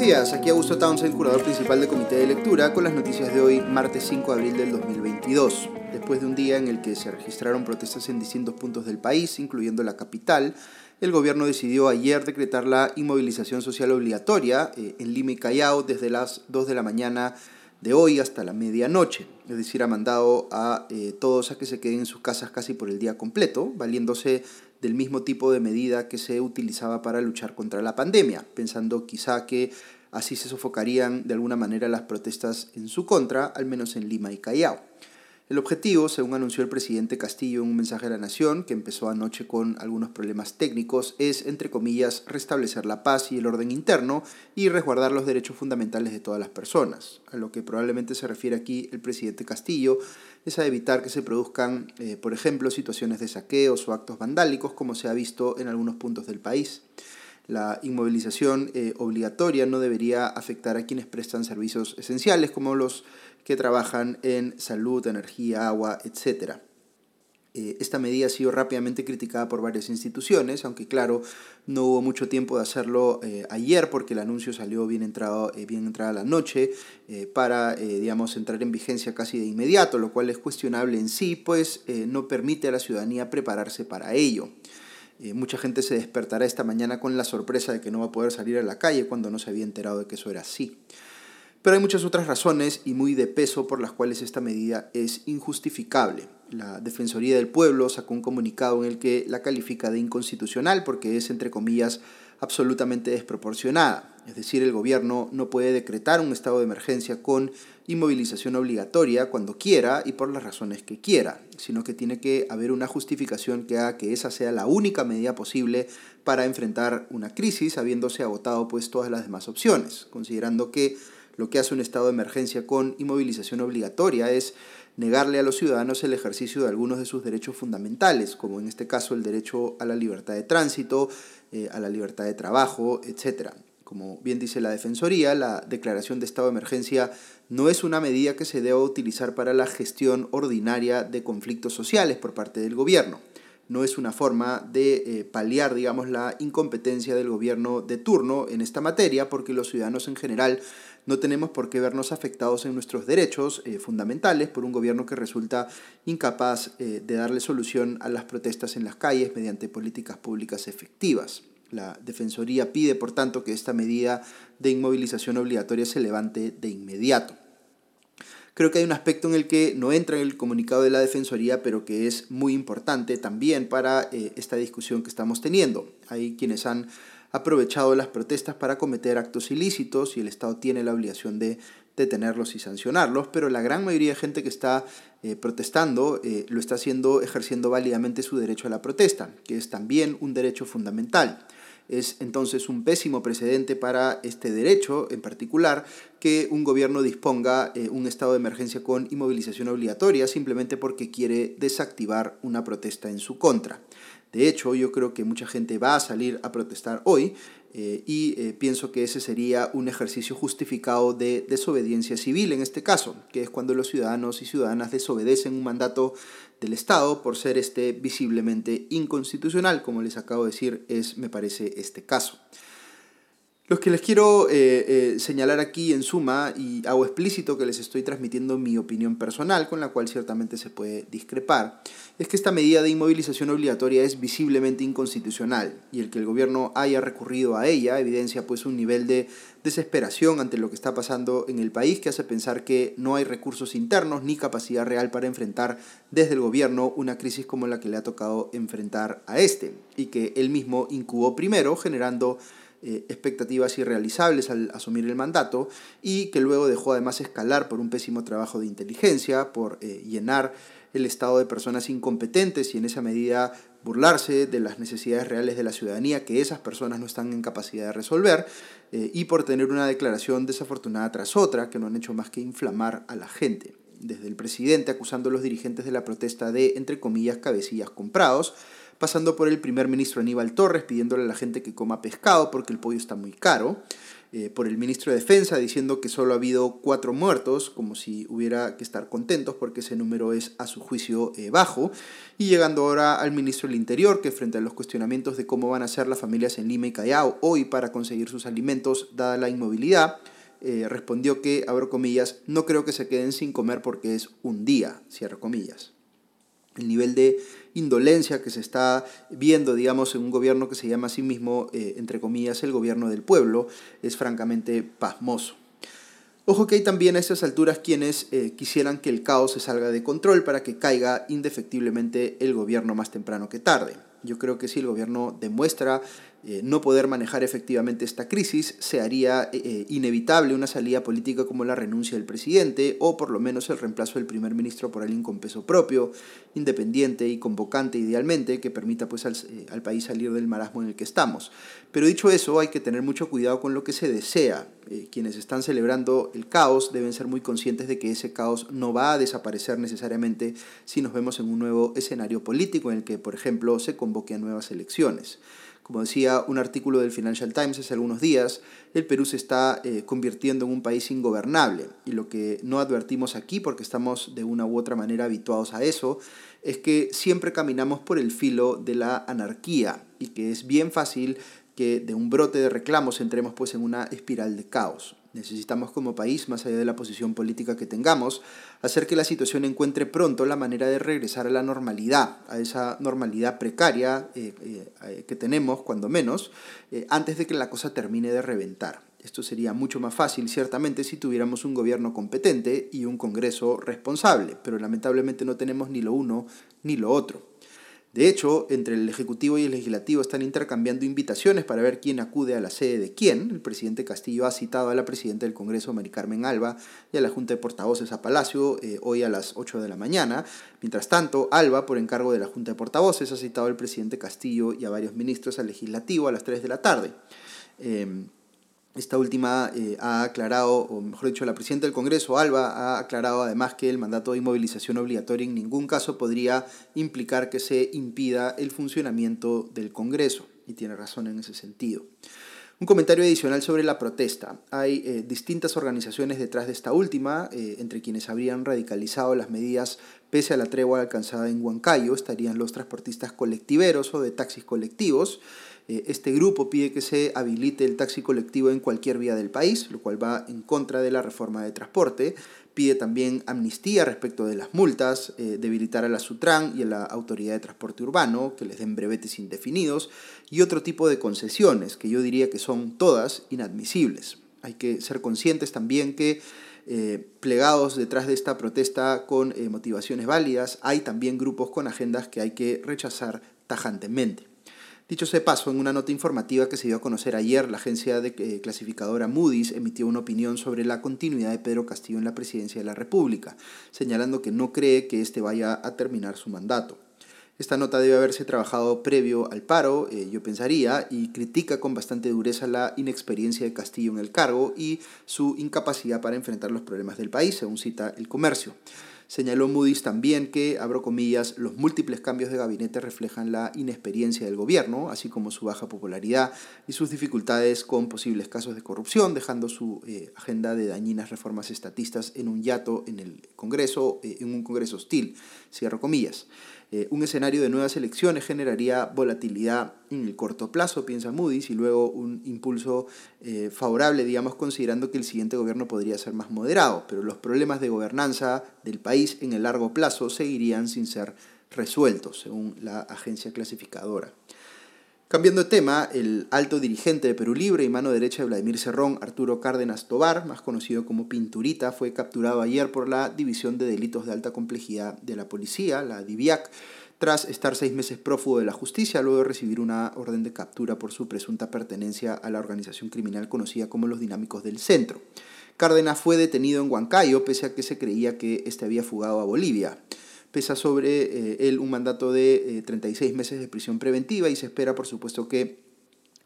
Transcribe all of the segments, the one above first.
días, aquí Augusto Townsend, curador principal del Comité de Lectura, con las noticias de hoy, martes 5 de abril del 2022. Después de un día en el que se registraron protestas en distintos puntos del país, incluyendo la capital, el gobierno decidió ayer decretar la inmovilización social obligatoria eh, en Lima y Callao desde las 2 de la mañana de hoy hasta la medianoche. Es decir, ha mandado a eh, todos a que se queden en sus casas casi por el día completo, valiéndose del mismo tipo de medida que se utilizaba para luchar contra la pandemia, pensando quizá que así se sofocarían de alguna manera las protestas en su contra, al menos en Lima y Callao. El objetivo, según anunció el presidente Castillo en un mensaje a la Nación, que empezó anoche con algunos problemas técnicos, es, entre comillas, restablecer la paz y el orden interno y resguardar los derechos fundamentales de todas las personas. A lo que probablemente se refiere aquí el presidente Castillo es a evitar que se produzcan, eh, por ejemplo, situaciones de saqueos o actos vandálicos, como se ha visto en algunos puntos del país. La inmovilización eh, obligatoria no debería afectar a quienes prestan servicios esenciales, como los que trabajan en salud, energía, agua, etc. Eh, esta medida ha sido rápidamente criticada por varias instituciones, aunque claro, no hubo mucho tiempo de hacerlo eh, ayer porque el anuncio salió bien, entrado, eh, bien entrada la noche para, digamos, entrar en vigencia casi de inmediato, lo cual es cuestionable en sí, pues no permite a la ciudadanía prepararse para ello. mucha gente se despertará esta mañana con la sorpresa de que no va a poder salir a la calle cuando no se había enterado de que eso era así. Pero hay muchas otras razones y muy de peso por las cuales esta medida es injustificable. La Defensoría del Pueblo sacó un comunicado en el que la califica de inconstitucional porque es, entre comillas, absolutamente desproporcionada. Es decir, el gobierno no puede decretar un estado de emergencia con inmovilización obligatoria cuando quiera y por las razones que quiera, sino que tiene que haber una justificación que haga que esa sea la única medida posible para enfrentar una crisis, habiéndose agotado pues todas las demás opciones, considerando que lo que hace un estado de emergencia con inmovilización obligatoria es negarle a los ciudadanos el ejercicio de algunos de sus derechos fundamentales, como en este caso el derecho a la libertad de tránsito, eh, a la libertad de trabajo, etc. Como bien dice la Defensoría, la declaración de estado de emergencia no es una medida que se deba utilizar para la gestión ordinaria de conflictos sociales por parte del gobierno no es una forma de eh, paliar, digamos, la incompetencia del gobierno de turno en esta materia, porque los ciudadanos en general no tenemos por qué vernos afectados en nuestros derechos eh, fundamentales por un gobierno que resulta incapaz eh, de darle solución a las protestas en las calles mediante políticas públicas efectivas. La Defensoría pide, por tanto, que esta medida de inmovilización obligatoria se levante de inmediato creo que hay un aspecto en el que no entra en el comunicado de la Defensoría, pero que es muy importante también para eh, esta discusión que estamos teniendo. Hay quienes han aprovechado las protestas para cometer actos ilícitos y el Estado tiene la obligación de detenerlos y sancionarlos, pero la gran mayoría de gente que está eh, protestando eh, lo está haciendo ejerciendo válidamente su derecho a la protesta, que es también un derecho fundamental. Es entonces un pésimo precedente para este derecho en particular que un gobierno disponga eh, un estado de emergencia con inmovilización obligatoria simplemente porque quiere desactivar una protesta en su contra. De hecho, yo creo que mucha gente va a salir a protestar hoy eh, y eh, pienso que ese sería un ejercicio justificado de desobediencia civil en este caso, que es cuando los ciudadanos y ciudadanas desobedecen un mandato del Estado por ser este visiblemente inconstitucional, como les acabo de decir, es, me parece, este caso. Lo que les quiero eh, eh, señalar aquí en suma, y hago explícito que les estoy transmitiendo mi opinión personal, con la cual ciertamente se puede discrepar, es que esta medida de inmovilización obligatoria es visiblemente inconstitucional y el que el gobierno haya recurrido a ella evidencia pues un nivel de desesperación ante lo que está pasando en el país que hace pensar que no hay recursos internos ni capacidad real para enfrentar desde el gobierno una crisis como la que le ha tocado enfrentar a este y que él mismo incubó primero generando eh, expectativas irrealizables al asumir el mandato y que luego dejó además escalar por un pésimo trabajo de inteligencia, por eh, llenar el estado de personas incompetentes y en esa medida burlarse de las necesidades reales de la ciudadanía que esas personas no están en capacidad de resolver eh, y por tener una declaración desafortunada tras otra que no han hecho más que inflamar a la gente. Desde el presidente acusando a los dirigentes de la protesta de, entre comillas, cabecillas comprados, pasando por el primer ministro Aníbal Torres pidiéndole a la gente que coma pescado porque el pollo está muy caro, eh, por el ministro de Defensa diciendo que solo ha habido cuatro muertos, como si hubiera que estar contentos porque ese número es a su juicio eh, bajo, y llegando ahora al ministro del Interior que frente a los cuestionamientos de cómo van a ser las familias en Lima y Callao hoy para conseguir sus alimentos dada la inmovilidad, eh, respondió que, abro comillas, no creo que se queden sin comer porque es un día, cierro comillas. El nivel de indolencia que se está viendo, digamos, en un gobierno que se llama a sí mismo, eh, entre comillas, el gobierno del pueblo, es francamente pasmoso. Ojo que hay también a estas alturas quienes eh, quisieran que el caos se salga de control para que caiga indefectiblemente el gobierno más temprano que tarde. Yo creo que si el gobierno demuestra eh, no poder manejar efectivamente esta crisis, se haría eh, eh, inevitable una salida política como la renuncia del presidente o por lo menos el reemplazo del primer ministro por alguien con peso propio, independiente y convocante idealmente, que permita pues al, al país salir del marasmo en el que estamos. Pero dicho eso, hay que tener mucho cuidado con lo que se desea. quienes están celebrando el caos deben ser muy conscientes de que ese caos no va a desaparecer necesariamente si nos vemos en un nuevo escenario político en el que, por ejemplo, se convoque a nuevas elecciones. Como decía un artículo del Financial Times hace algunos días, el Perú se está eh, convirtiendo en un país ingobernable. Y lo que no advertimos aquí, porque estamos de una u otra manera habituados a eso, es que siempre caminamos por el filo de la anarquía y que es bien fácil que de un brote de reclamos entremos pues en una espiral de caos. Necesitamos como país, más allá de la posición política que tengamos, hacer que la situación encuentre pronto la manera de regresar a la normalidad, a esa normalidad precaria eh, eh, que tenemos, cuando menos, eh, antes de que la cosa termine de reventar. Esto sería mucho más fácil, ciertamente, si tuviéramos un gobierno competente y un Congreso responsable, pero lamentablemente no tenemos ni lo uno ni lo otro. De hecho, entre el Ejecutivo y el Legislativo están intercambiando invitaciones para ver quién acude a la sede de quién. El presidente Castillo ha citado a la presidenta del Congreso, Mari Carmen Alba, y a la Junta de Portavoces a Palacio eh, hoy a las 8 de la mañana. Mientras tanto, Alba, por encargo de la Junta de Portavoces, ha citado al presidente Castillo y a varios ministros al Legislativo a las 3 de la tarde. Em, esta última eh, ha aclarado, o mejor dicho, la presidenta del Congreso, Alba, ha aclarado además que el mandato de inmovilización obligatoria en ningún caso podría implicar que se impida el funcionamiento del Congreso, y tiene razón en ese sentido. Un comentario adicional sobre la protesta. Hay eh, distintas organizaciones detrás de esta última, eh, entre quienes habrían radicalizado las medidas pese a la tregua alcanzada en Huancayo, estarían los transportistas colectiveros o de taxis colectivos, este grupo pide que se habilite el taxi colectivo en cualquier vía del país, lo cual va en contra de la reforma de transporte. Pide también amnistía respecto de las multas, eh, debilitar a la Sutran y a la Autoridad de Transporte Urbano, que les den brevetes indefinidos, y otro tipo de concesiones, que yo diría que son todas inadmisibles. Hay que ser conscientes también que eh, plegados detrás de esta protesta con motivaciones válidas, hay también grupos con agendas que hay que rechazar tajantemente. Dicho sea paso, en una nota informativa que se dio a conocer ayer, la agencia de, eh, clasificadora Moody's emitió una opinión sobre la continuidad de Pedro Castillo en la presidencia de la República, señalando que no cree que éste vaya a terminar su mandato. Esta nota debe haberse trabajado previo al paro, eh, yo pensaría, y critica con bastante dureza la inexperiencia de Castillo en el cargo y su incapacidad para enfrentar los problemas del país, según cita el comercio. Señaló Moody's también que, abro comillas, los múltiples cambios de gabinete reflejan la inexperiencia del gobierno, así como su baja popularidad y sus dificultades con posibles casos de corrupción, dejando su eh, agenda de dañinas reformas estatistas en un yato en el Congreso, eh, en un Congreso hostil, cierro comillas. Eh, un escenario de nuevas elecciones generaría volatilidad en el corto plazo, piensa Moody's, y luego un impulso eh, favorable, digamos, considerando que el siguiente gobierno podría ser más moderado, pero los problemas de gobernanza del país en el largo plazo seguirían sin ser resueltos, según la agencia clasificadora. Cambiando de tema, el alto dirigente de Perú Libre y mano derecha de Vladimir Cerrón, Arturo Cárdenas Tobar, más conocido como Pinturita, fue capturado ayer por la División de Delitos de Alta Complejidad de la Policía, la DIVIAC, tras estar seis meses prófugo de la justicia luego de recibir una orden de captura por su presunta pertenencia a la organización criminal conocida como los Dinámicos del Centro. Cárdenas fue detenido en Huancayo pese a que se creía que este había fugado a Bolivia pesa sobre eh, él un mandato de 36 eh, meses de prisión preventiva y se espera, por supuesto, que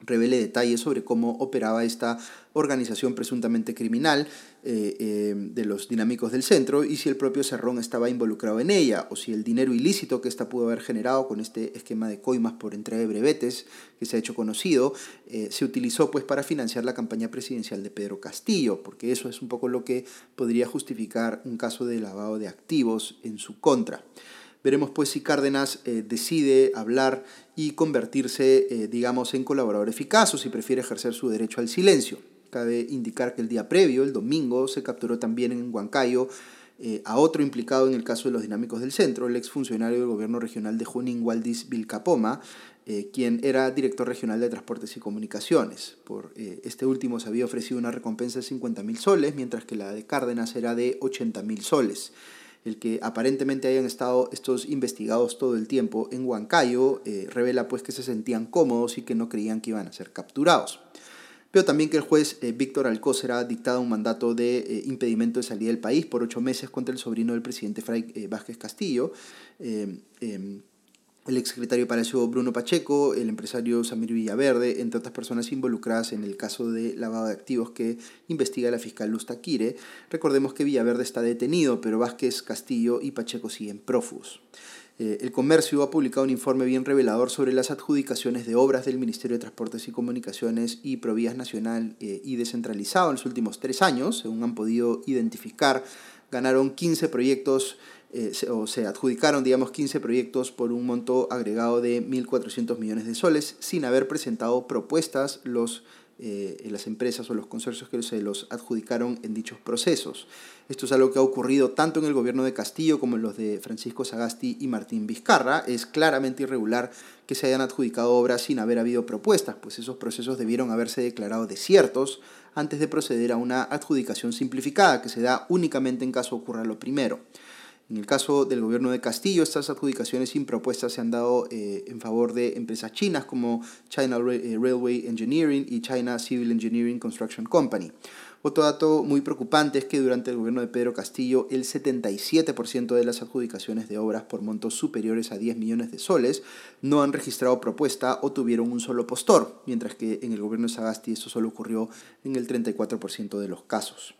revele detalles sobre cómo operaba esta organización presuntamente criminal eh, eh, de los dinámicos del centro y si el propio Cerrón estaba involucrado en ella o si el dinero ilícito que ésta pudo haber generado con este esquema de coimas por entrega de brevetes que se ha hecho conocido eh, se utilizó pues para financiar la campaña presidencial de Pedro Castillo porque eso es un poco lo que podría justificar un caso de lavado de activos en su contra. Veremos pues si Cárdenas decide hablar y convertirse, digamos, en colaborador eficaz o si prefiere ejercer su derecho al silencio. Cabe indicar que el día previo, el domingo, se capturó también en Huancayo eh, a otro implicado en el caso de los dinámicos del centro, el exfuncionario del gobierno regional de Junín, Waldis Vilcapoma, eh, quien era director regional de Transportes y Comunicaciones. Por eh, este último se había ofrecido una recompensa de 50 mil soles, mientras que la de Cárdenas era de 80 mil soles. El que aparentemente hayan estado estos investigados todo el tiempo en Huancayo revela pues que se sentían cómodos y que no creían que iban a ser capturados pero también que el juez eh, Víctor Alcócer ha dictado un mandato de eh, impedimento de salida del país por ocho meses contra el sobrino del presidente Fray eh, Vázquez Castillo. El exsecretario de Palacio Bruno Pacheco, el empresario Samir Villaverde, entre otras personas involucradas en el caso de lavado de activos que investiga la fiscal Luz Taquire. Recordemos que Villaverde está detenido, pero Vázquez, Castillo y Pacheco siguen prófugos. Eh, el Comercio ha publicado un informe bien revelador sobre las adjudicaciones de obras del Ministerio de Transportes y Comunicaciones y Provías Nacional eh, y Descentralizado en los últimos tres años. Según han podido identificar, ganaron 15 proyectos eh, o se adjudicaron, digamos, 15 proyectos por un monto agregado de 1.400 millones de soles sin haber presentado propuestas los eh, las empresas o los consorcios que se los adjudicaron en dichos procesos. Esto es algo que ha ocurrido tanto en el gobierno de Castillo como en los de Francisco Sagasti y Martín Vizcarra. Es claramente irregular que se hayan adjudicado obras sin haber habido propuestas, pues esos procesos debieron haberse declarado desiertos antes de proceder a una adjudicación simplificada que se da únicamente en caso ocurra lo primero. En el caso del gobierno de Castillo, estas adjudicaciones sin propuestas se han dado eh, en favor de empresas chinas como China eh, Railway Engineering y China Civil Engineering Construction Company. Otro dato muy preocupante es que durante el gobierno de Pedro Castillo el 77% de las adjudicaciones de obras por montos superiores a 10 millones de soles no han registrado propuesta o tuvieron un solo postor, mientras que en el gobierno de Sagasti esto solo ocurrió en el 34% de los casos.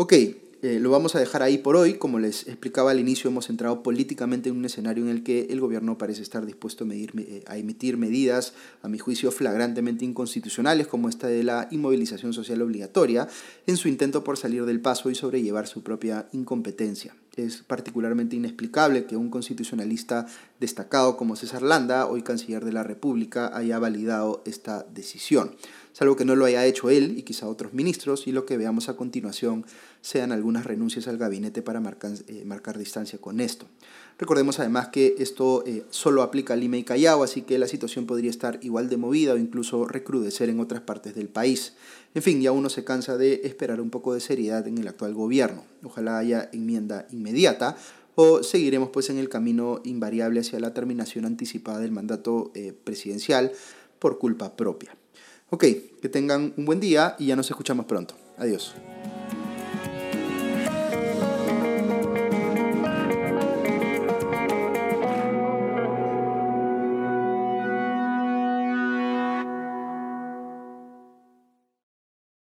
Ok, eh, lo vamos a dejar ahí por hoy. Como les explicaba al inicio, hemos entrado políticamente en un escenario en el que el gobierno parece estar dispuesto a, medir, eh, a emitir medidas, a mi juicio, flagrantemente inconstitucionales, como esta de la inmovilización social obligatoria, en su intento por salir del paso y sobrellevar su propia incompetencia. Es particularmente inexplicable que un constitucionalista destacado como César Landa, hoy canciller de la República, haya validado esta decisión salvo que no lo haya hecho él y quizá otros ministros, y lo que veamos a continuación sean algunas renuncias al gabinete para marcar, eh, marcar distancia con esto. Recordemos además que esto eh, solo aplica a Lima y Callao, así que la situación podría estar igual de movida o incluso recrudecer en otras partes del país. En fin, ya uno se cansa de esperar un poco de seriedad en el actual gobierno. Ojalá haya enmienda inmediata o seguiremos pues en el camino invariable hacia la terminación anticipada del mandato eh, presidencial por culpa propia. Ok, que tengan un buen día y ya nos escuchamos pronto. Adiós.